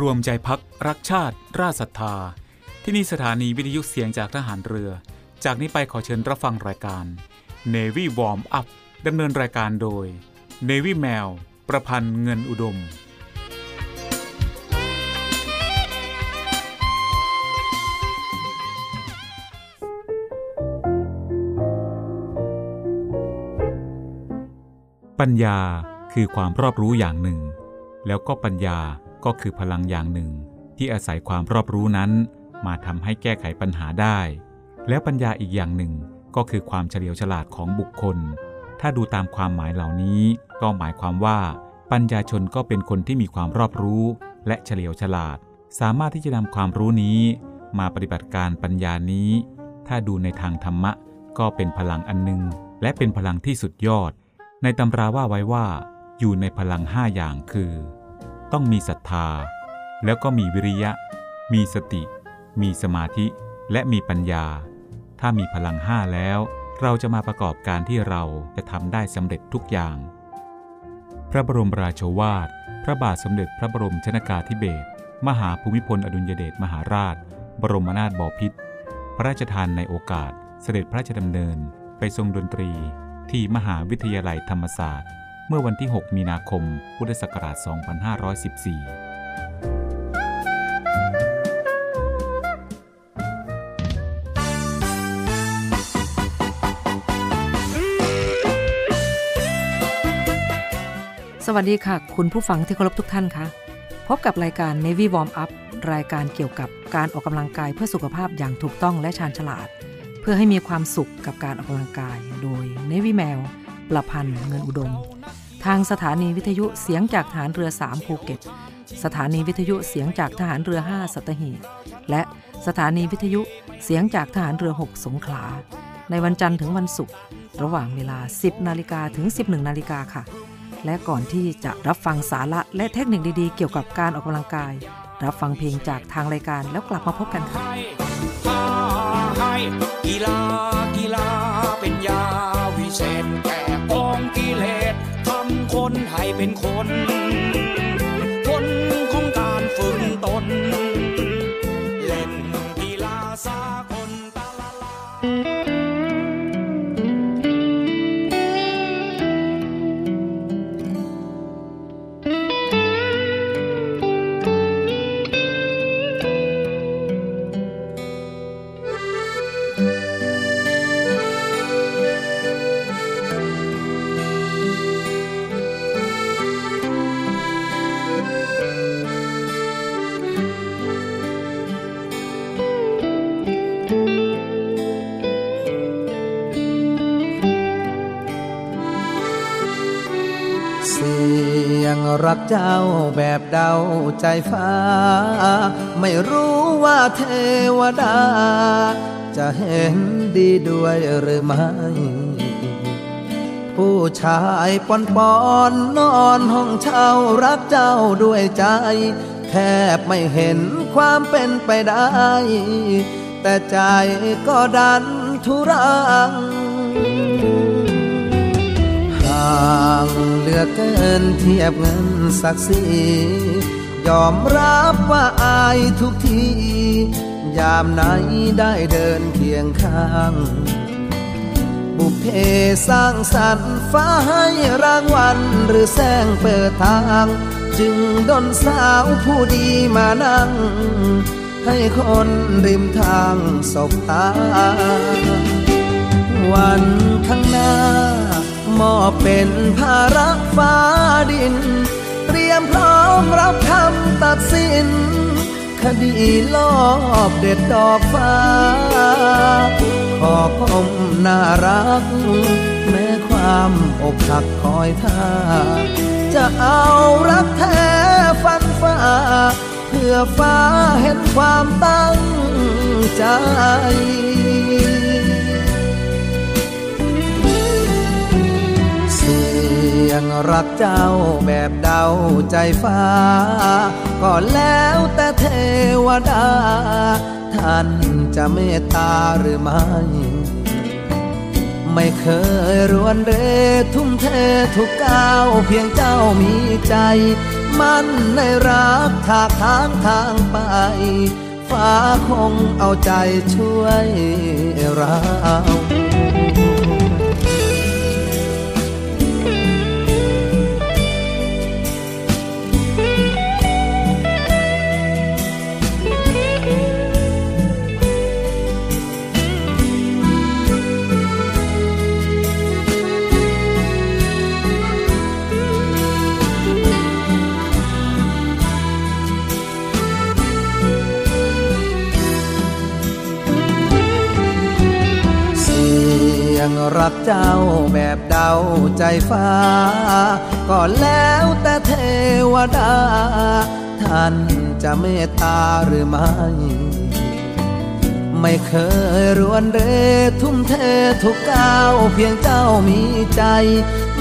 รวมใจพักรักชาติ ราชศรัทธา ที่นี่สถานีวิทยุเสียงจากทหารเรือ จากนี้ไปขอเชิญรับฟังรายการ Navy Warm Up ดำเนินรายการโดย Navy แมวประพันธ์เงินอุดมปัญญาคือความรอบรู้อย่างหนึ่ง แล้วก็ปัญญา ก็คือพลังอย่างหนึ่ง ที่อาศัยความรอบรู้นั้น มาทำให้แก้ไขปัญหาได้ แล้วปัญญาอีกอย่างหนึ่งก็คือความเฉลียวฉลาดของบุคคล ถ้าดูตามความหมายเหล่านี้ ก็หมายความว่า ปัญญาชนก็เป็นคนที่มีความรอบรู้ และเฉลียวฉลาด สามารถที่จะนำความรู้นี้ มาปฏิบัติการปัญญานี้ ถ้าดูในทางธรรมะ ก็เป็นพลังอันหนึ่งและเป็นพลังที่สุดยอด ในตำราว่าไว้ว่า อยู่ในพลังห้าอย่างคือ ต้องมีศรัทธา แล้วก็มีวิริยะ มีสติ มีสมาธิ และมีปัญญา ถ้ามีพลังห้าแล้ว เราจะมาประกอบการที่เราจะทำได้สำเร็จทุกอย่าง พระบรมราโชวาท พระบาทสมเด็จพระบรมชนากาธิเบศรมหาภูมิพลอดุลยเดชมหาราช บรมนาถบพิตรพระราชทานในโอกาสเสด็จพระราชดำเนินไปทรงดนตรีที่มหาวิทยาลัยธรรมศาสตร์ มื่อวันที่ 6 มีนาคม พุทธศักราช 2514สวัสดีค่ะ คุณผู้ฟังที่เคารพทุกท่านคะพบกับรายการ Navy Warm Up รายการเกี่ยวกับการออกกำลังกายเพื่อสุขภาพอย่างถูกต้องและชาญฉลาด เพื่อให้มีความสุขกับการออกกำลังกาย โดย Navy แมวประพันธ์เงินอุดม ทางสถานีวิทยุเสียงจากฐานเรือ 3 ภูเก็ต สถานีวิทยุเสียงจากทหารเรือ 5 สัตหีบและสถานีวิทยุเสียงจากทหารเรือ 6 สงขลา ในวันจันทร์ถึงวันศุกร์ระหว่างเวลา 10 นาฬิกาถึง 11 นาฬิกาค่ะ และก่อนที่จะรับฟังสาระและเทคนิคดีๆ เกี่ยวกับการออกกำลังกาย รับฟังเพลงจากทางรายการแล้วกลับมาพบกันค่ะกีฬากีฬาเป็นยาวิเศษแก่กองกิเลส นให้เป็นคน ยงรักเจ้าแบบเดาใจฟ้า ไม่รู้ว่าเทวดา จะเห็นดีด้วยหรือไม่ ผู้ชายปอนปอนนอนห้องเช่ารักเจ้าด้วยใจ แทบไม่เห็นความเป็นไปได้ แต่ใจก็ดันทุรังางเหลือเกินเทียบเงินศักดิ์ศรียอมรับว่าอายทุกที ยามไหนได้เดินเคียงข้าง บุพเพสร้างสรรค์ฟ้าให้รางวัลหรือแสงเปิดทาง จึงดนสาวผู้ดีมานั่ง ให้คนริมทางสบตา วันข้างหน้า มอบเป็นภาระฟ้าดิน เตรียมพร้อมรับคำตัดสิน คดีลอบเด็ดดอกฟ้า ขอคมน่ารัก แม้ความอกหักคอยท่า จะเอารักแท้ฟันฟ้าเพื่อฟ้าเห็นความตั้งใจ งรักเจ้าแบบเดาใจฟ้า ก็แล้วแต่เทวดา ท่านจะเมตตาหรือไม่ ไม่เคยรวนเรทุ่มเททุกก้าวเพียงเจ้ามีใจ มั่นในรักทากทางทางไป ฟ้าคงเอาใจช่วยเรา ใจฟ้า ก็แล้วแต่เทวดา ท่านจะเมตตาหรือไม่ ไม่เคยรวนเรทุ่มเททุกก้าวเพียงเจ้ามีใจ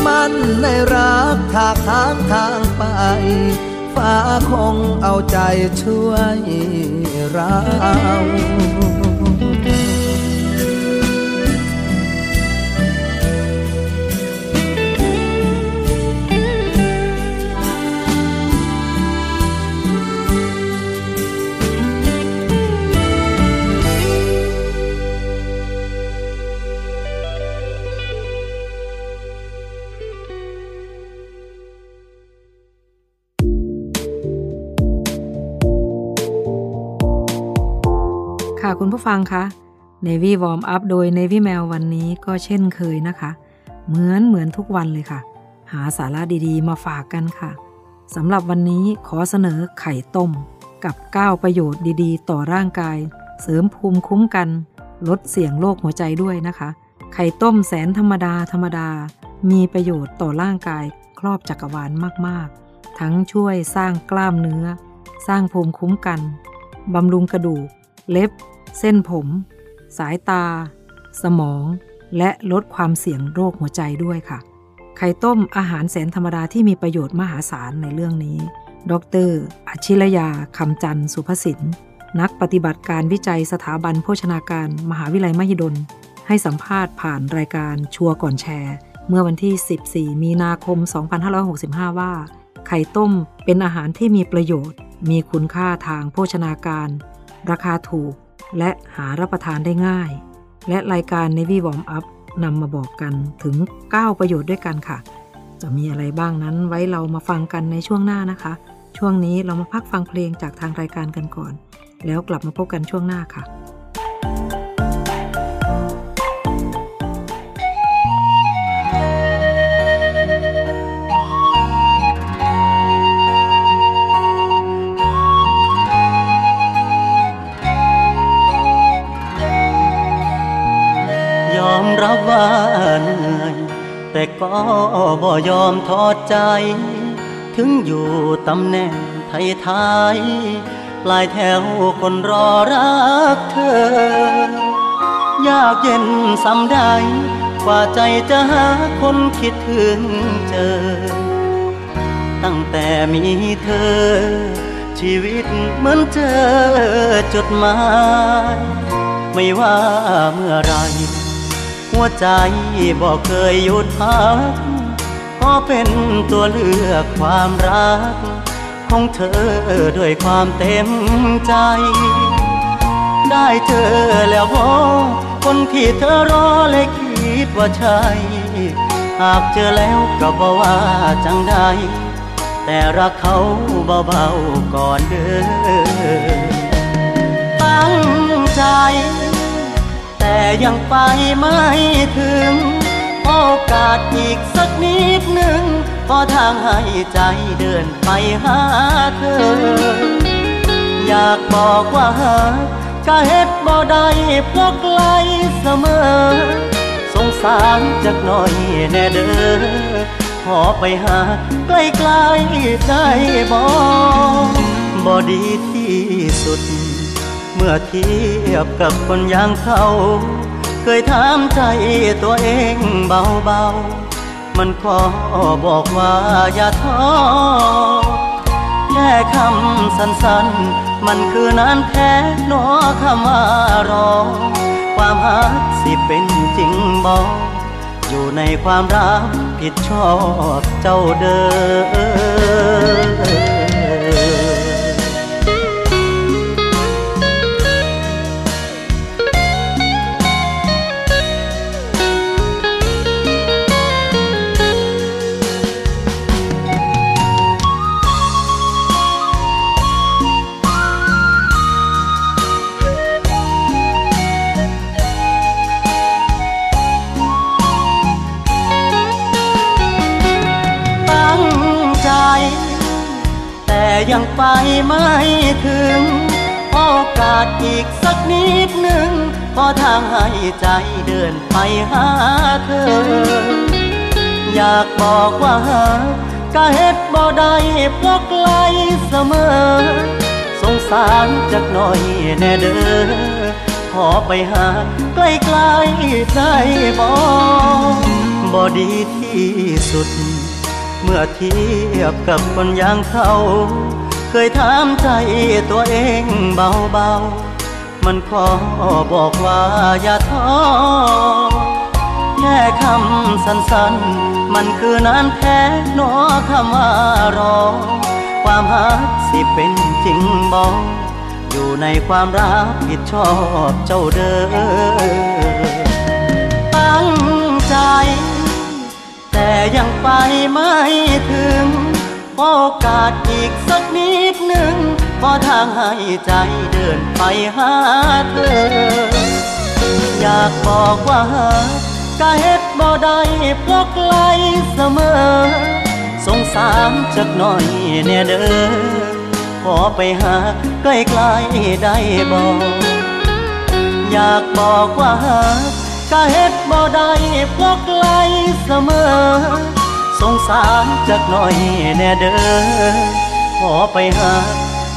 มันในรักทากทางทางไปฟ้าคงเอาใจช่วยเรา ผู้ฟังคะ Navy Warm Up โดย Navy Mail วันนี้ก็เช่นเคยนะคะ เหมือนเหมือนทุกวันเลยค่ะ หาสาระดีๆ มาฝากกันค่ะสำหรับวันนี้ขอเสนอไข่ต้ม กับ 9 ประโยชน์ดีๆ ต่อร่างกาย เสริมภูมิคุ้มกัน ลดเสี่ยงโรคหัวใจด้วยนะคะ ไข่ต้มแสนธรรมดาธรรมดา มีประโยชน์ต่อร่างกายครอบจักรวาลมากๆ ทั้งช่วยสร้างกล้ามเนื้อ สร้างภูมิคุ้มกันบำรุงกระดูก เล็บ เส้นผม สายตา สมอง และลดความเสี่ยงโรคหัวใจด้วยค่ะ ไข่ต้มอาหารแสนธรรมดาที่มีประโยชน์มหาศาลในเรื่องนี้ ดรอชิรยาคำจันทร์สุภสินนักปฏิบัติการวิจัยสถาบันโภชนาการ มหาวิทยาลัยมหิดล ให้สัมภาษณ์ผ่านรายการชัวร์ก่อนแชร์ เมื่อวันที่ 14 มีนาคม 2565 ว่า ไข่ต้มเป็นอาหารที่มีประโยชน์ มีคุณค่าทางโภชนาการ ราคาถูก และหารับประทานได้ง่าย และรายการ Navy Warm Up นำมาบอกกันถึง 9 ประโยชน์ด้วยกันค่ะ จะมีอะไรบ้างนั้นไว้เรามาฟังกันในช่วงหน้านะคะ ช่วงนี้เรามาพักฟังเพลงจากทางรายการกันก่อน แล้วกลับมาพบกันช่วงหน้าค่ะ แต่ก็บ่ยอมทอดใจ ถึงอยู่ตำแหน่งไทยไทยปลายแถวคนรอรักเธอ ยากเย็นสำใดกว่าใจจะหาคนคิดถึงเจอ ตั้งแต่มีเธอ ชีวิตเหมือนเจอจดหมาย ไม่ว่าเมื่อไร หัวใจบอกเคยหยุดพักขอเป็นตัวเลือกความรัก ของเธอด้วยความเต็มใจ ได้เจอแล้วพอคนที่เธอรอและคิดว่าใช่ หากเจอแล้วก็บอกว่าจังใดแต่รักเขาเบาๆก่อนเด้อตั้งใจ ยังไปไม่ถึง โอกาสอีกสักนิดหนึ่งพอทางให้ใจเดินไปหาเธอ อยากบอกว่าหากะเฮ็ดบ่ได้เพราะไกลเสมอ สงสารจักหน่อยแน่เด้อขอไปหาใกล้ๆได้บ่บ่ดีที่สุด มื่อเทียบกับคนอย่างเขาเคยถามใจตัวเองเบาๆ มันขอบอกว่าอย่าท้อ แค่คำสั้นๆ มันคือนานแท้นอคำว่ารอ ความหักสิเป็นจริงบอกอยู่ในความรักผิดชอบเจ้าเดิม ยังไปไม่ถึง โอกาสอีกสักนิดหนึ่งพอทางให้ใจเดินไปหาเธอ อยากบอกว่าก็เฮ็ดบ่ได้เพราะไกลเสมอ สงสารจักหน่อยแน่เด้อขอไปหาใกล้ๆได้บ่บ่ดีที่สุด เมื่อเทียบกับคนอย่างเขา เคยถามใจตัวเองเบาๆ มันขอบอกว่าอย่าท้อแค่คำสั้นๆ มันคือนานแท้หนอคำว่ารอ ความหักสิเป็นจริงบอกอยู่ในความรับผิดชอบเจ้าเด้อ ยังไปไม่ถึง โอกาสอีกสักนิดหนึ่งพอทางให้ใจเดินไปหาเธอ อยากบอกว่าก็เฮ็ดบ่ได้เพราะไกลเสมอ สงสารจักหน่อยแน่เด้อขอไปหาใกล้ๆได้บ่อยากบอกว่าก็เฮ็ด บ่ได้เพราะไกลเสมอ สงสารจักหน่อยแน่เด้อขอไปหา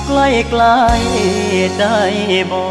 ใกล้ๆได้บ่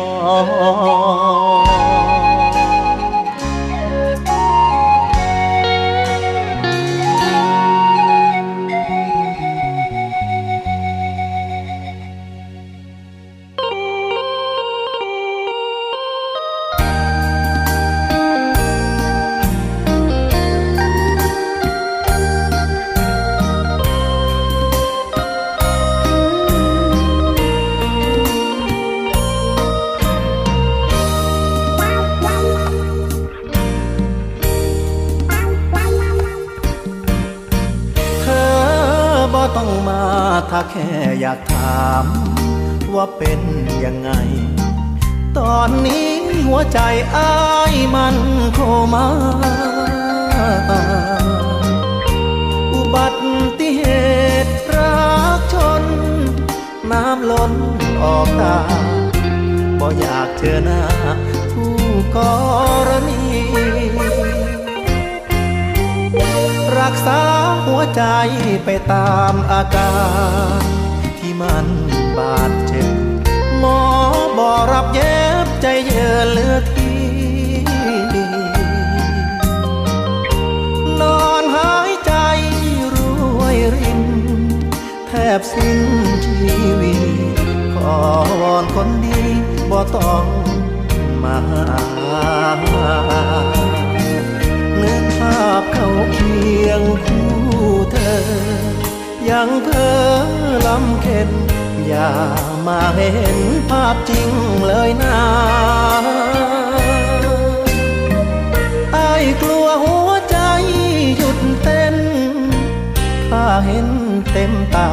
เห็นเต็มตา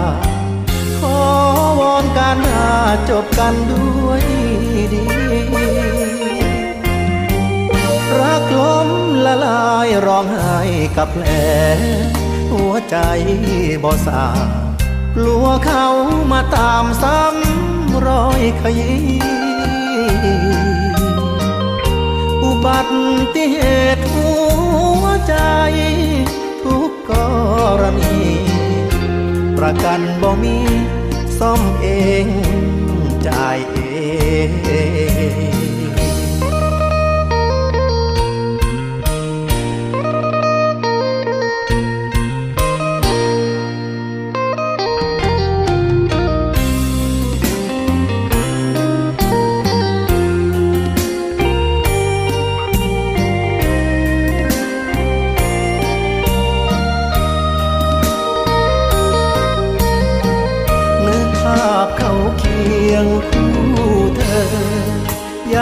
ขอวอนการหาจบกันด้วยดี รักล้มละลายร้องไห้กับแผลหัวใจบ่สากลัวเขามาตามซ้ำรอยขยี้อุบัติเหตุหัวใจทุกกรณี ประกันบ่มีซ่อมเองจ่ายเอง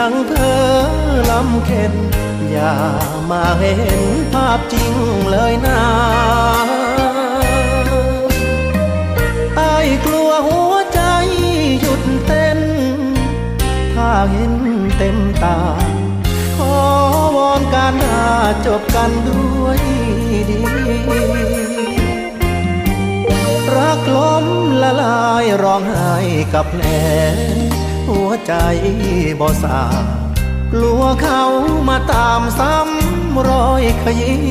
งเพ้อลำเค็นอย่ามาเห็นภาพจริงเลยนะไอ้กลัวหัวใจหยุดเต้น ถ้าเห็นเต็มตา ขอวอนการหาจบกันด้วยดีรักล้มละลายร้องไห้กับแผลหัว ใจบ่สากลัวเขามาตามซ้ำรอยขยี้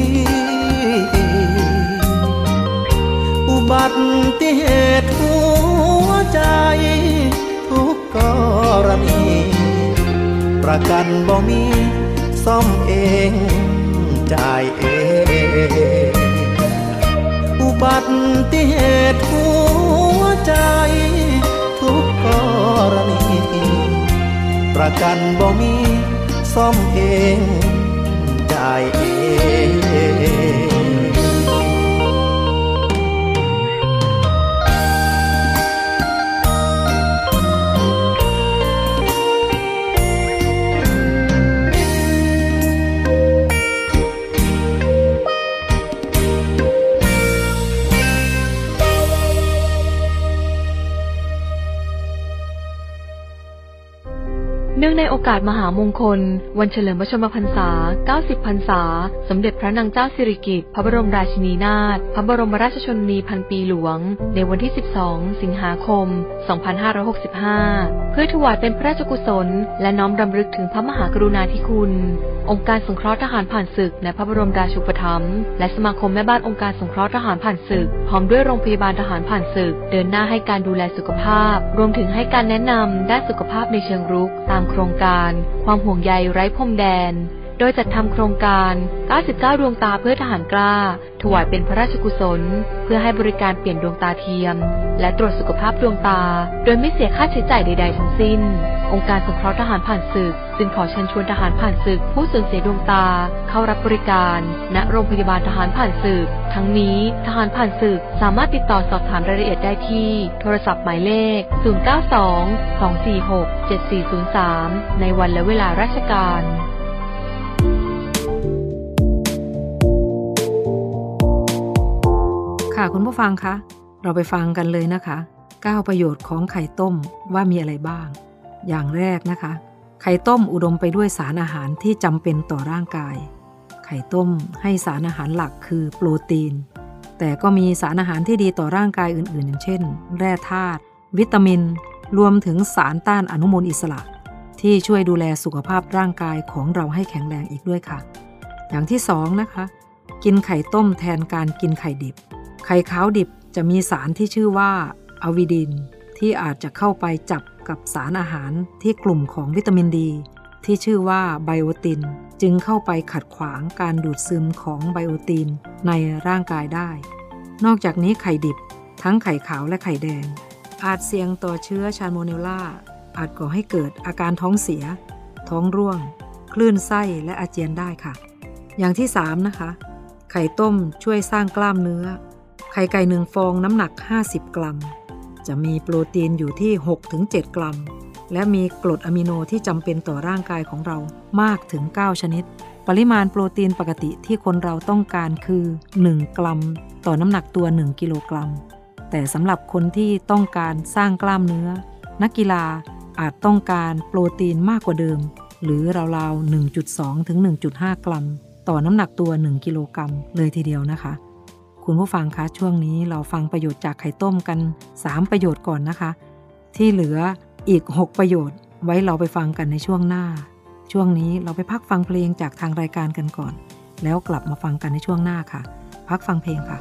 อุบัติเหตุหัวใจ ทุกกรณี ประกันบ่มีซ่อมเองจ่ายเอง อุบัติเหตุหัวใจ ทุกกรณี ประกันบ่มีซ่อมเองจ่ายเอง นื่องในโอกาสมหามงคล วันเฉลิมพระชนมพรรษา 90 พรรษา สมเด็จพระนางเจ้าสิริกิติ์พระบรมราชินีนาถพระบรมราชชนนีพันปีหลวง ในวันที่ 12 สิงหาคม 2565 เพื่อถวายเป็นพระราชกุศล และน้อมรำลึกถึงพระมหากรุณาธิคุณ องค์การสงเคราะห์ทหารผ่านศึกในพระบรมราชูปถัมภ์และสมาคมแม่บ้านองค์การสงเคราะห์ทหารผ่านศึก พร้อมด้วยโรงพยาบาลทหารผ่านศึก เดินหน้าให้การดูแลสุขภาพ รวมถึงให้การแนะนำด้านสุขภาพในเชิงรุกตามโครงการ ความห่วงใยไร้พรมแดน โดยจัดทำโครงการ 99 ดวงตาเพื่อทหารกล้า ถวายเป็นพระราชกุศล เพื่อให้บริการเปลี่ยนดวงตาเทียม และตรวจสุขภาพดวงตา โดยไม่เสียค่าใช้จ่ายใด ๆ ทั้งสิ้น องค์การสงเคราะห์ทหารผ่านศึก จึงขอเชิญชวนทหารผ่านศึก ผู้สูญเสียดวงตา เข้ารับบริการณโรงพยาบาลทหารผ่านศึก ทั้งนี้ทหารผ่านศึกสามารถติดต่อสอบถามรายละเอียดได้ที่ โทรศัพท์หมายเลข 092 246 7403 ในวันและเวลาราชการ ค่ะคุณผู้ฟังคะ เราไปฟังกันเลยนะคะ 9 ประโยชน์ของไข่ต้มว่ามีอะไรบ้าง อย่างแรกนะคะ ไข่ต้มอุดมไปด้วยสารอาหารที่จำเป็นต่อร่างกาย ไข่ต้มให้สารอาหารหลักคือโปรตีน แต่ก็มีสารอาหารที่ดีต่อร่างกายอื่น ๆ อย่างเช่น แร่ธาตุ วิตามิน รวมถึงสารต้านอนุมูลอิสระ ที่ช่วยดูแลสุขภาพร่างกายของเราให้แข็งแรงอีกด้วยค่ะ อย่างที่สองนะคะ กินไข่ต้มแทนการกินไข่ดิบ ไข่ขาวดิบจะมีสารที่ชื่อว่าอะวิดิน ที่อาจจะเข้าไปจับกับสารอาหารที่กลุ่มของวิตามินดี ที่ชื่อว่าไบโอติน จึงเข้าไปขัดขวางการดูดซึมของไบโอตินในร่างกายได้ นอกจากนี้ไข่ดิบ ทั้งไข่ขาวและไข่แดง อาจเสี่ยงต่อเชื้อชาโมเนลลาอาจก่อให้เกิดอาการท้องเสีย ท้องร่วง คลื่นไส้และอาเจียนได้ค่ะ อย่างที่ 3 นะคะ ไข่ต้มช่วยสร้างกล้ามเนื้อ ไข่ไก่หนึ่งฟองน้ำหนัก 50 กรัม จะมีโปรตีนอยู่ที่ 6-7 กรัม และมีกรดอะมิโนที่จำเป็นต่อร่างกายของเรามากถึง 9 ชนิด ปริมาณโปรตีนปกติที่คนเราต้องการคือ 1 กรัม ต่อน้ำหนักตัว 1 กิโลกรัม แต่สำหรับคนที่ต้องการสร้างกล้ามเนื้อ นักกีฬาอาจต้องการโปรตีนมากกว่าเดิม หรือราวๆ 1.2 ถึง 1.5 กรัม ต่อน้ำหนักตัว 1 กิโลกรัมเลยทีเดียวนะคะ คุณผู้ฟังคะช่วงนี้เราฟังประโยชน์จากไข่ต้มกัน 3 ประโยชน์ก่อนนะคะ ที่เหลืออีก 6 ประโยชน์ ไว้เราไปฟังกันในช่วงหน้า ช่วงนี้เราไปพักฟังเพลงจากทางรายการกันก่อน แล้วกลับมาฟังกันในช่วงหน้าค่ะ พักฟังเพลงค่ะ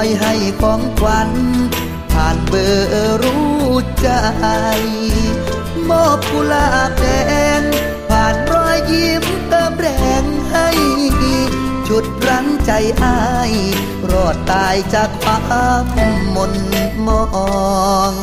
อยให้ของขวัญ ผ่านเบอร์รู้ใจ มอบกุหลาบแดง ผ่านรอยยิ้มเติมแรงให้ชุดรั้งใจอาย รอดตายจากความมนมอง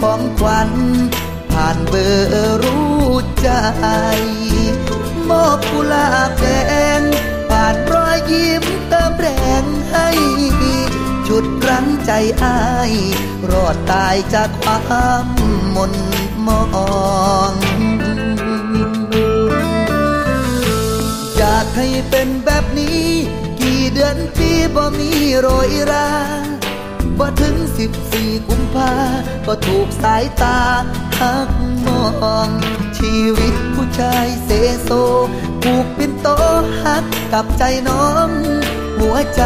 ของขวัญ ผ่านเบอร์รู้ใจมอบกุหลาบแดงผ่านรอยยิ้มเติมแรงให้ชุดรั้งใจอาย รอดตายจากความมนมองอยากให้เป็นแบบนี้ กี่เดือนปีบ่มีโรยรา บ่ถึงสิบสี่กุมภาก็ถูกสายตาหักมอง ชีวิตผู้ชายเซโซผูกเป็นโตหักกับใจน้อง หัวใจ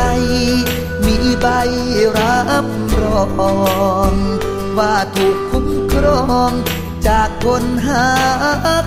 มีใบรับรองว่าถูกคุ้มครองจากคนหัก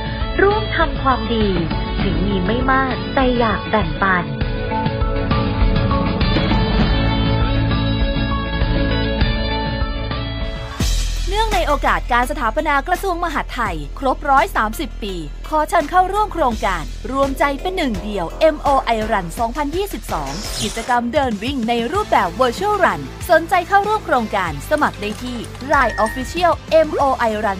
ร่วมทำความดี ถึงมีไม่มากแต่อยากแบ่งปัน โอกาสการสถาปนากระทรวงมหาดไทย ครบ 130 ปี ขอเชิญเข้าร่วมโครงการ รวมใจเป็นหนึ่งเดียว MOI Run 2022 กิจกรรมเดินวิ่งในรูปแบบ Virtual Run สนใจเข้าร่วมโครงการสมัครได้ที่ Line Official MOI Run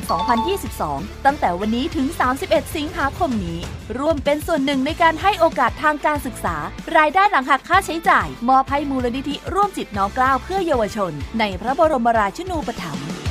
2022 ตั้งแต่วันนี้ถึง 31 สิงหาคมนี้ ร่วมเป็นส่วนหนึ่งในการให้โอกาสทางการศึกษา รายได้หลังหักค่าใช้จ่าย มอบให้มูลนิธิร่วมจิตน้อมกล้าเพื่อเยาวชน ในพระบรมราชินูปถัมภ์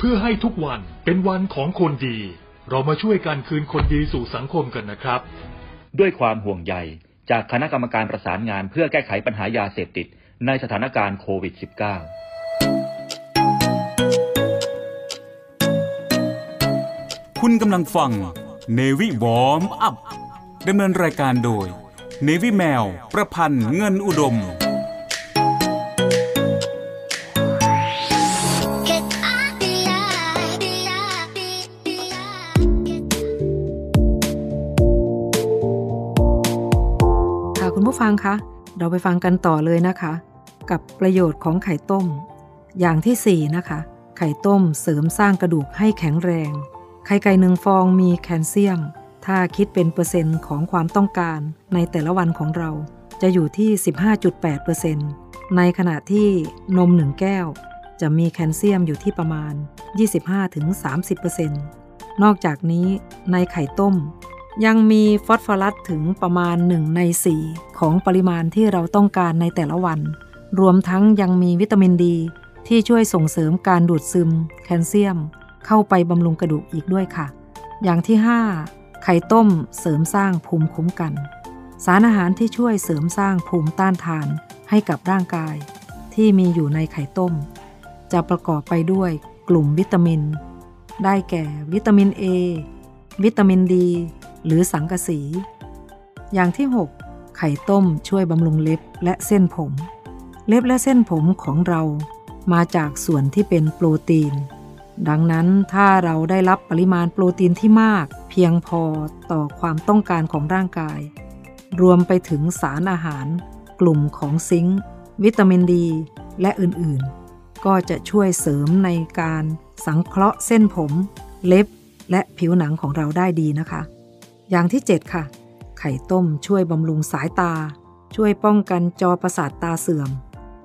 เพื่อให้ทุกวันเป็นวันของคนดี เรามาช่วยกันคืนคนดีสู่สังคมกันนะครับ ด้วยความห่วงใยจากคณะกรรมการประสานงานเพื่อแก้ไขปัญหายาเสพติดในสถานการณ์โควิด -19 คุณกำลังฟังเนวิวอมอัพดำเนินรายการโดย เนวิแมว ประพันธ์เงินอุดม ผู้ฟังคะ เราไปฟังกันต่อเลยนะคะ กับประโยชน์ของไข่ต้ม อย่างที่ 4 นะคะ ไข่ต้มเสริมสร้างกระดูกให้แข็งแรง ไข่ไก่หนึ่งฟองมีแคลเซียม ถ้าคิดเป็นเปอร์เซ็นต์ของความต้องการในแต่ละวันของเราจะอยู่ที่ 15.8%ในขณะที่นมหนึ่งแก้ว จะมีแคลเซียมอยู่ที่ประมาณ 25-30%นอกจากนี้ในไข่ต้ม ยังมีฟอสฟอรัสถึงประมาณ 1 ใน 4 ของปริมาณที่เราต้องการในแต่ละวัน รวมทั้งยังมีวิตามินดี ที่ช่วยส่งเสริมการดูดซึม แคลเซียม เข้าไปบำรุงกระดูกอีกด้วยค่ะ อย่างที่ 5 ไข่ต้มเสริมสร้างภูมิคุ้มกัน สารอาหารที่ช่วยเสริมสร้างภูมิต้านทานให้กับร่างกาย ที่มีอยู่ในไข่ต้ม จะประกอบไปด้วยกลุ่มวิตามิน ได้แก่วิตามิน A วิตามินดี หรือสังกะสี อย่างที่ 6 ไข่ต้มช่วยบำรุงเล็บและเส้นผม เล็บและเส้นผมของเรามาจากส่วนที่เป็นโปรตีน ดังนั้นถ้าเราได้รับปริมาณโปรตีนที่มาก เพียงพอต่อความต้องการของร่างกาย รวมไปถึงสารอาหาร กลุ่มของซิงค์วิตามินดี และอื่นๆ ก็จะช่วยเสริมในการสังเคราะห์เส้นผม เล็บและผิวหนังของเราได้ดีนะคะ อย่างที่ 7 ค่ะ ไข่ต้มช่วยบำรุงสายตา ช่วยป้องกันจอประสาทตาเสื่อม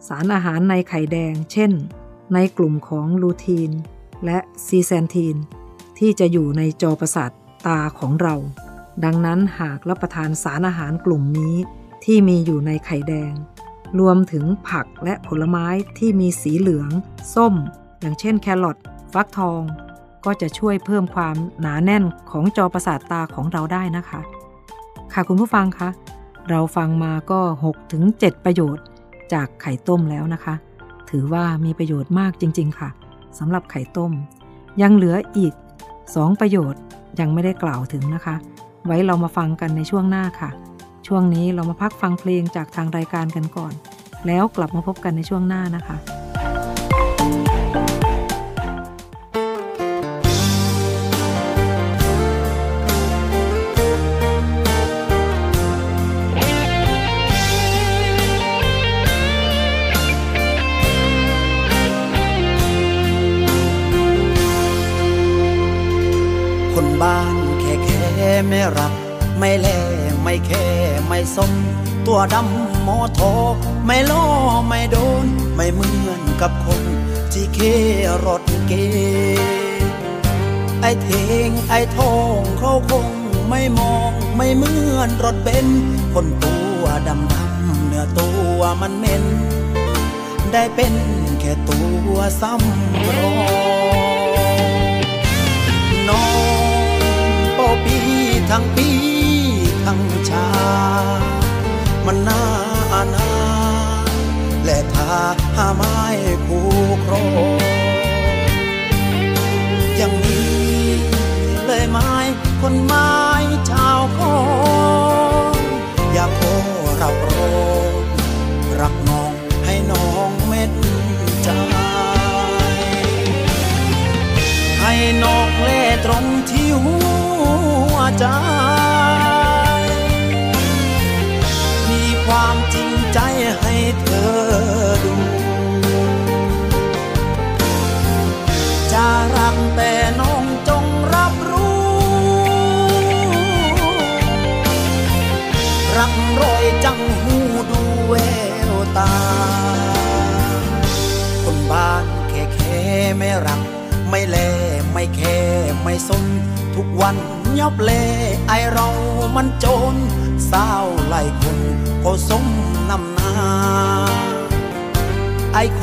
สารอาหารในไข่แดง เช่น ในกลุ่มของลูทีน และซีแซนทีน ที่จะอยู่ในจอประสาทตาของเรา ดังนั้นหากรับประทานสารอาหารกลุ่มนี้ที่มีอยู่ในไข่แดง รวมถึงผักและผลไม้ที่มีสีเหลือง ส้ม อย่างเช่นแครอทฟักทอง ก็จะช่วยเพิ่มความหนาแน่นของจอประสาทตาของเราได้นะคะ ค่ะคุณผู้ฟังคะเราฟังมาก็ 6-7 ประโยชน์จากไข่ต้มแล้วนะคะ ถือว่ามีประโยชน์มากจริง ๆ ค่ะสำหรับไข่ต้ม ยังเหลืออีก 2 ประโยชน์ยังไม่ได้กล่าวถึงนะคะ ไว้เรามาฟังกันในช่วงหน้าค่ะ ช่วงนี้เรามาพักฟังเพลงจากทางรายการกันก่อน แล้วกลับมาพบกันในช่วงหน้านะคะ สม ตัวดำโมโทอไม่ล้อไม่โดน ไม่เหมือนกับคนที่เครถเก ไอเทงไอทองเขาคงไม่มองไม่เหมือนรถเบนคนตัวดำดำเนื้อตัวมันเหม็น ได้เป็นแค่ตัวซ้ำรองน้องโปปีทั้งปี ทั้งชา มันน่าอนาและถ้าหาไม้คู่ครองยังมีเลยไม้คนไม้ชาวคองอยากโอรับรองรักน้องให้น้องเม็ดใจให้น้องเล่ตรงที่หัวใจ ความจริงใจให้เธอดู จะรักแต่น้องจงรับรู้ รักรอยจังหูดูแววตา คนบ้านแค่แค่ไม่รัก ไม่แลไม่แค่ไม่สนทุกวันยับเลไอเรามันจน สาวไล่คนก็สมนำหนาไอโค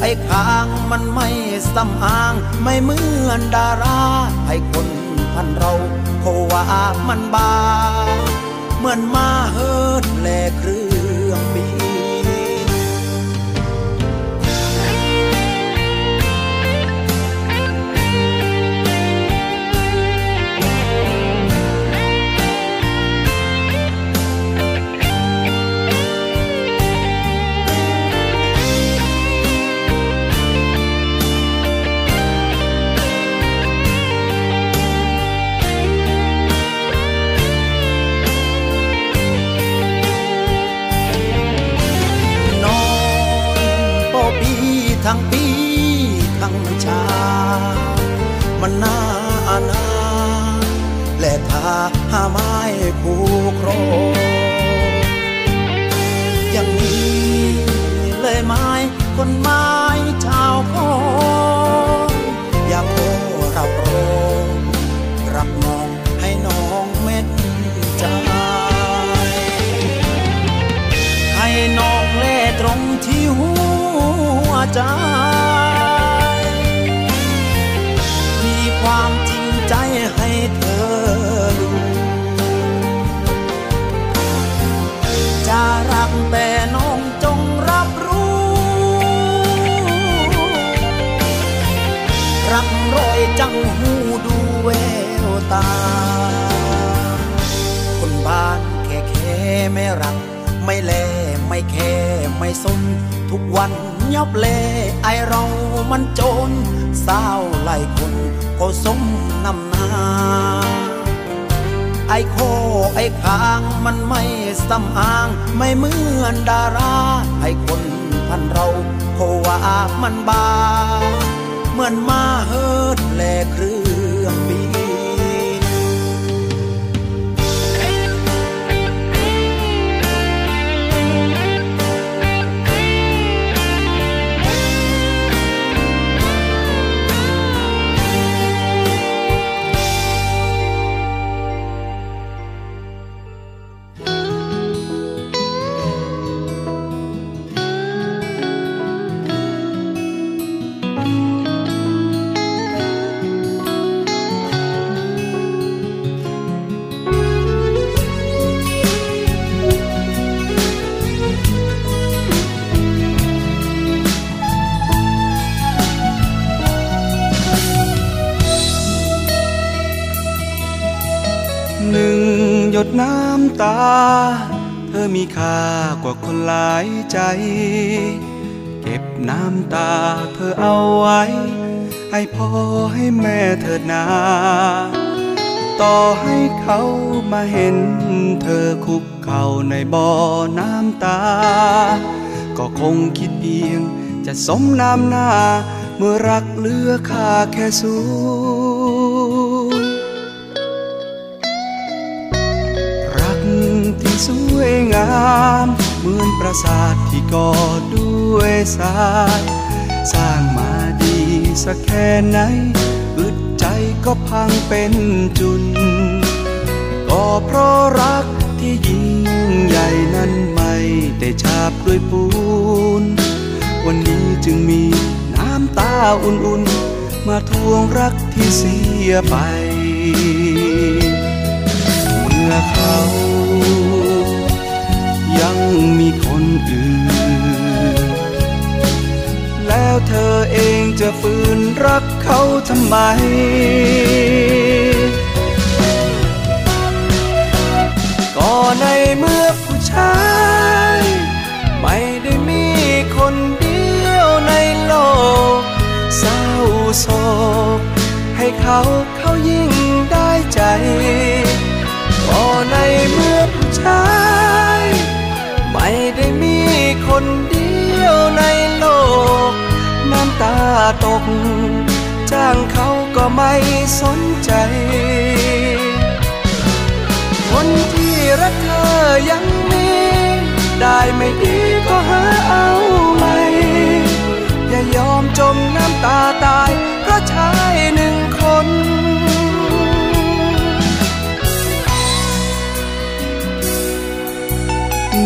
ไอคางมันไม่สำอาง ไม่เหมือนดารา ไอคนพันเราเขาว่ามันบา เหมือนมาเฮิดแลครือ มันน่าอานาและทาหาไม้ผูกโครอย่างนี้เลยไม้คนไม้ชาวโคอยากโอรับรองรับน้องให้น้องเม็ดใจให้น้องเล่ตรงที่หัวใจ ไม่รัก ไม่แลไม่แค่ไม่สน ทุกวันยอบเล่ไอเรามันโจรสาวไล่คนก็สมนำหนาไอโคไอคางมันไม่สำอาง ไม่เหมือนดาราไอคนพันเราเขาว่ามันบา เหมือนมาเฮิดแลเครื่องบิน มีค่ากว่าคนหลายใจ เก็บน้ำตาเธอเอาไว้ ให้พ่อให้แม่เถิดนา ต่อให้เขามาเห็น เธอคุกเข่าในบ่อน้ำตา ก็คงคิดเพียงจะสมน้ำหน้า เมื่อรักเหลือค่าแค่ศู วยงามเหมือนปราสาทที่ก่อด้วยทราย สร้างมาดีสักแค่ไหนอึดใจก็พังเป็นจุน ก็เพราะรักที่ยิ่งใหญ่นั้นไม่ได้ฉาบด้วยปูน วันนี้จึงมีน้ำตาอุ่นๆ มาทวงรักที่เสียไป เมื่อเขา ยังมีคนอื่น แล้วเธอเองจะฝืนรักเขาทำไม ก็ในเมื่อผู้ชาย ไม่ได้มีคนเดียวในโลกเศร้าโศกให้เขาเขายิ่งได้ใจ ก็ในเมื่อผู้ชาย ไม่ได้มีคนเดียวในโลก น้ำตาตก จ้างเขาก็ไม่สนใจ คนที่รักเธอยังมี ได้ไม่ดีก็หาเอาใหม่อย่ายอมจมน้ำตาตาย เพราะชายหนึ่งคน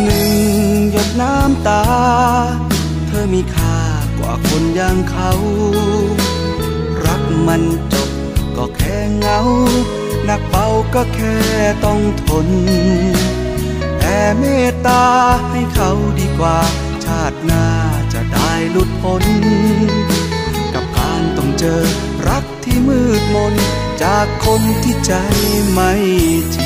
หนึ่ง น้ำตา เธอมีค่ากว่าคนอย่างเขา รักมันจบก็แค่เงา หนักเบาก็แค่ต้องทน แต่เมตตาให้เขาดีกว่า ชาติหน้าจะได้หลุดพ้น กับการต้องเจอรักที่มืดมน จากคนที่ใจไม่จริง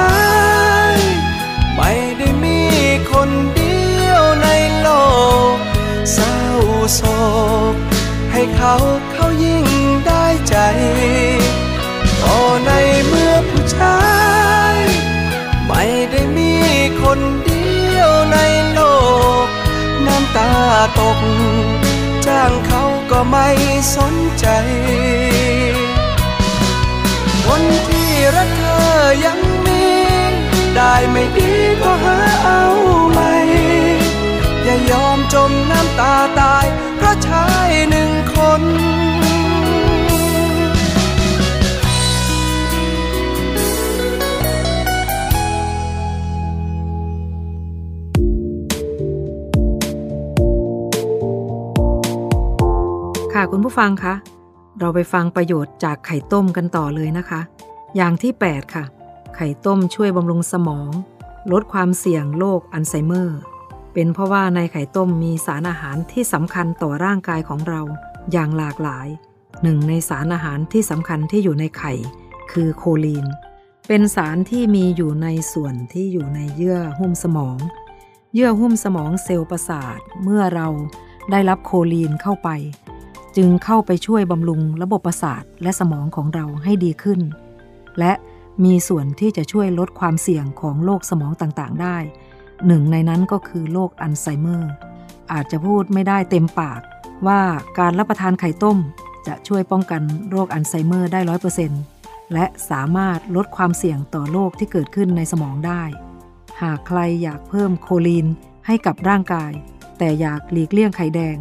าย ไม่ได้มีคนเดียวในโลกเศร้าโศกให้เขาเขายิ่งได้ใจก็ในเมื่อผู้ชาย ไม่ได้มีคนเดียวในโลก น้ำตาตก จ้างเขาก็ไม่สนใจ คนที่รักเธอยัง ได้ไม่ดีก็หาเอาใหม่อย่ายอมจมน้ำตาตาย เพราะชายหนึ่งคนค่ะคุณผู้ฟังคะ เราไปฟังประโยชน์จากไข่ต้มกันต่อเลยนะคะ อย่างที่ 8 ค่ะ ไข่ต้มช่วยบำรุงสมอง ลดความเสี่ยงโรคอัลไซเมอร์ เป็นเพราะว่าในไข่ต้มมีสารอาหารที่สำคัญต่อร่างกายของเราอย่างหลากหลาย หนึ่งในสารอาหารที่สำคัญที่อยู่ในไข่ คือโคลีน เป็นสารที่มีอยู่ในส่วนที่อยู่ในเยื่อหุ้มสมอง เยื่อหุ้มสมองเซลล์ประสาทเมื่อเราได้รับโคลีนเข้าไป จึงเข้าไปช่วยบำรุงระบบประสาทและสมองของเราให้ดีขึ้น และ มีส่วนที่จะช่วยลดความเสี่ยงของโรคสมองต่างๆ ได้ หนึ่งในนั้นก็คือโรคอัลไซเมอร์ อาจจะพูดไม่ได้เต็มปาก ว่าการรับประทานไข่ต้ม จะช่วยป้องกันโรคอัลไซเมอร์ได้ร้อยเปอร์เซ็นต์และสามารถลดความเสี่ยงต่อโรคที่เกิดขึ้นในสมองได้ หากใครอยากเพิ่มโคลีนให้กับร่างกาย แต่อยากหลีกเลี่ยงไข่แดง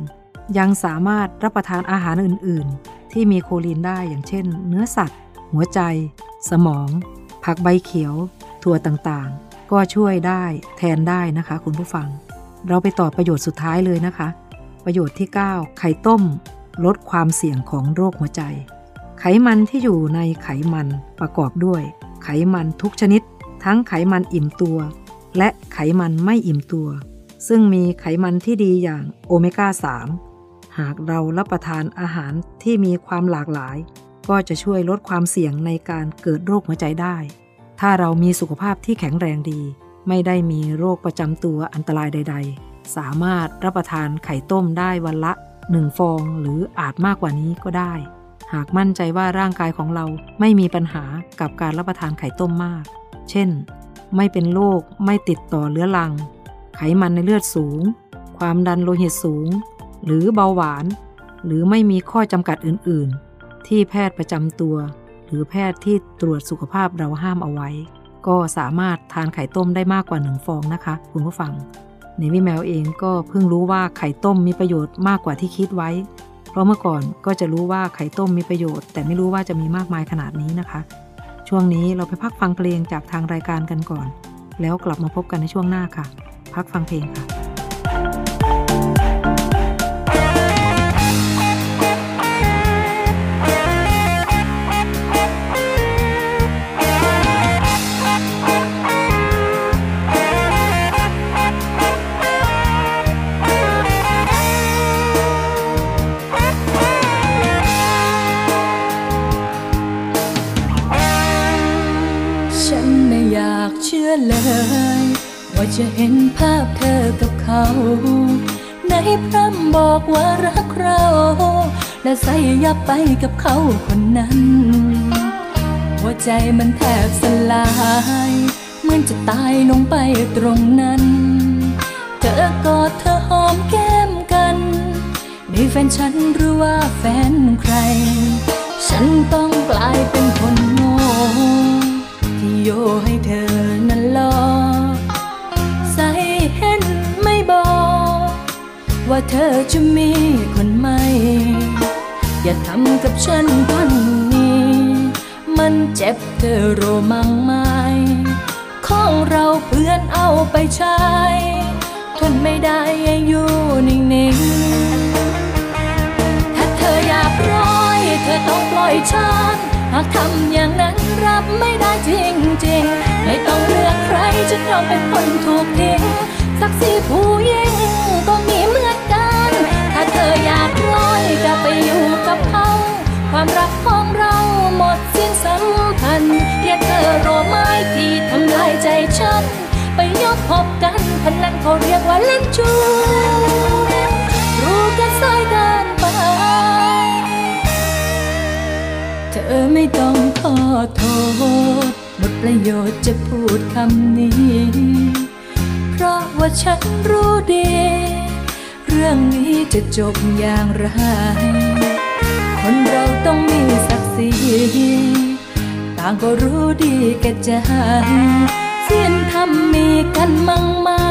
ยังสามารถรับประทานอาหารอื่น ๆ ที่มีโคลีนได้อย่างเช่น เนื้อสัตว์ หัวใจ สมอง ผักใบเขียว ถั่วต่างๆ ก็ช่วยได้แทนได้นะคะ คุณผู้ฟัง เราไปต่อประโยชน์สุดท้ายเลยนะคะ ประโยชน์ที่ 9 ไข่ต้ม ลดความเสี่ยงของโรคหัวใจ ไขมันที่อยู่ในไขมันประกอบด้วย ไขมันทุกชนิด ทั้งไขมันอิ่มตัว และไขมันไม่อิ่มตัว ซึ่งมีไขมันที่ดีอย่างโอเมก้า 3 หากเรารับประทานอาหารที่มีความหลากหลาย ก็จะช่วยลดความเสี่ยงในการเกิดโรคหัวใจได้ ถ้าเรามีสุขภาพที่แข็งแรงดี ไม่ได้มีโรคประจำตัวอันตรายใด ๆ สามารถรับประทานไข่ต้มได้วันละ 1 ฟองหรืออาจมากกว่านี้ก็ได้ หากมั่นใจว่าร่างกายของเราไม่มีปัญหากับการรับประทานไข่ต้มมาก เช่น ไม่เป็นโรคไม่ติดต่อเรื้อรัง ไขมันในเลือดสูง ความดันโลหิตสูง หรือเบาหวาน หรือไม่มีข้อจำกัดอื่นๆ ที่แพทย์ประจำตัว หรือแพทย์ที่ตรวจสุขภาพเราห้ามเอาไว้ ก็สามารถทานไข่ต้มได้มากกว่าหนึ่งฟองนะคะ คุณผู้ฟังในวิแมวเองก็เพิ่งรู้ว่าไข่ต้มมีประโยชน์มากกว่าที่คิดไว้ เพราะเมื่อก่อนก็จะรู้ว่าไข่ต้มมีประโยชน์ แต่ไม่รู้ว่าจะมีมากมายขนาดนี้นะคะ ช่วงนี้เราไปพักฟังเพลงจากทางรายการกันก่อน แล้วกลับมาพบกันในช่วงหน้าค่ะ พักฟังเพลงค่ะ จะเห็นภาพเธอกับเขา ในพร่ำบอกว่ารักเรา และใส่ยับไปกับเขาคนนั้น หัวใจมันแทบสลาย เหมือนจะตายลงไปตรงนั้น เธอกอดเธอหอมแก้มกันนี่แฟนฉันหรือว่าแฟนใคร ฉันต้องกลายเป็นคนโง่ที่โยให้ ว่าเธอจะมีคนใหม่ อย่าทำกับฉันพันนี้ มันเจ็บเธอโรมังไม่ของเราเพื่อนเอาไปใช้ ทนไม่ได้ยังอยู่นิ่งๆ ถ้าเธออยากร้อย เธอต้องปล่อยฉัน หากทำอย่างนั้นรับไม่ได้จริงๆ ไม่ต้องเลือกใครจะยอมเป็นคนถูกทิ้งสักสีผู้หญิงก็มีม อนกันถ้าเธออยากร้อยจะไปอยู่กับเขาความรักของเราหมดสิ้นสัมพันธ์อย่เธอโรไม้ที่ทำลายใจฉัน ไปยกพบกันพนันเขาเรียกว่าเล่นจูรู้กันสายเดินไป เธอไม่ต้องขอโทษหมดประโยชน์จะพูดคำนี้ เพราะว่าฉันรู้ดี เรื่องนี้จะจบอย่างไร คนเราต้องมีศักดิ์ศรีต่างก็รู้ดีแก่ใจเสียนทำมีกันมั่งไม้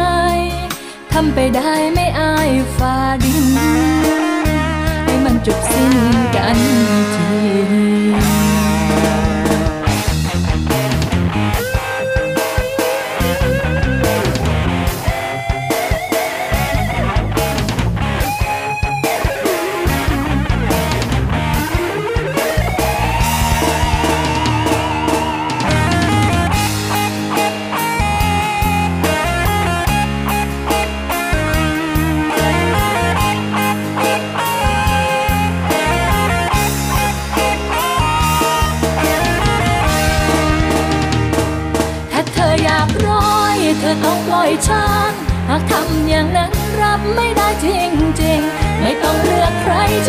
ทำไปได้ไม่อายฟ้าดิน ให้มันจบสิ้นกันที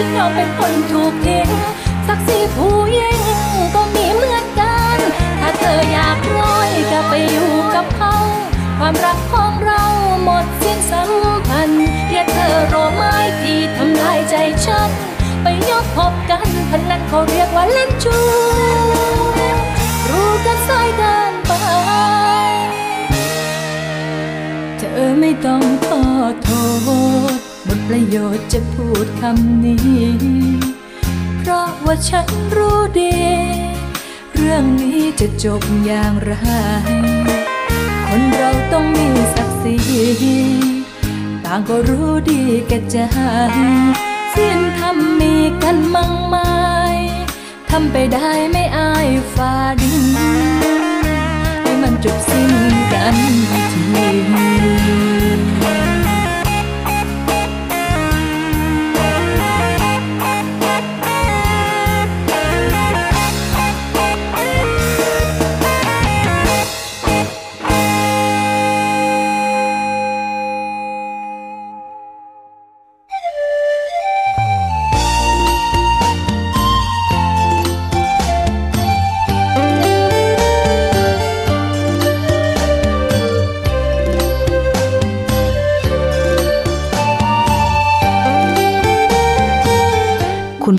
อกใครฉันยอมเป็นคนถูกทิ้งสักสีผู้หญิงก็มีเหมือนกัน ถ้าเธออยากร้อยก็ไปอยู่กับเขาความรักของเราหมดสิ้นสัมพันธ์อย่าเธอโรไม้ที่ทำลายใจฉัน ไปยกพบกันพนันเขาเรียกว่าเล่นจูรู้กันสายเดินไป เธอไม่ต้องขอโทษ ประโยชน์จะพูดคำนี้ เพราะว่าฉันรู้ดี เรื่องนี้จะจบอย่างไร คนเราต้องมีศักดิ์ศรีต่างก็รู้ดีแก่ใจสิ้นทำมีกันมั่งไม้ทำไปได้ไม่อายฟ้าดินให้มันจบสิ้นกันที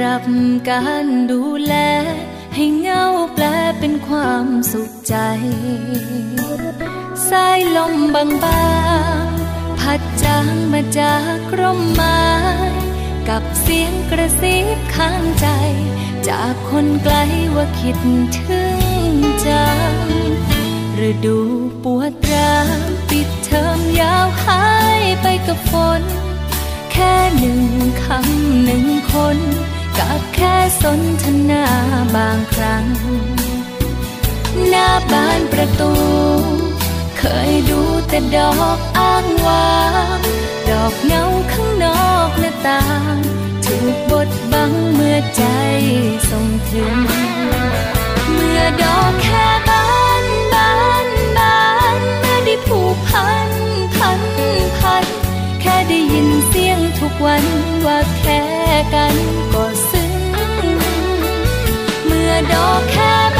รับการดูแล ให้เงาแปลเป็นความสุขใจ สายลมบางๆ พัดจางมาจากร่มไม้ กับเสียงกระซิบข้างใจ จากคนไกลว่าคิดถึงจังฤดูปวดร้าวปิดเทอมยาวหายไปกับฝนแค่หนึ่งคำหนึ่งคน กับแค่สนทนาบางครั้ง หน้าบ้านประตู เคยดูแต่ดอกอ้างวาง ดอกเงาข้างนอกหน้าต่างถูกบดบังเมื่อใจส่งถึง เมื่อดอกแค่บานบานบานเมื่อได้ผูกพันพันพัน แค่ได้ยินเสียงทุกวันว่าแค่กันก็ซึ้ง เมื่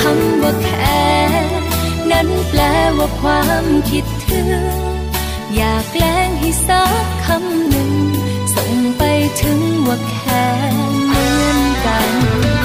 คำว่าแค่นั้นแปลว่าความคิดถึง อยากแกล้งให้สักคำหนึ่ง ส่งไปถึงว่าแค่เหมือนกัน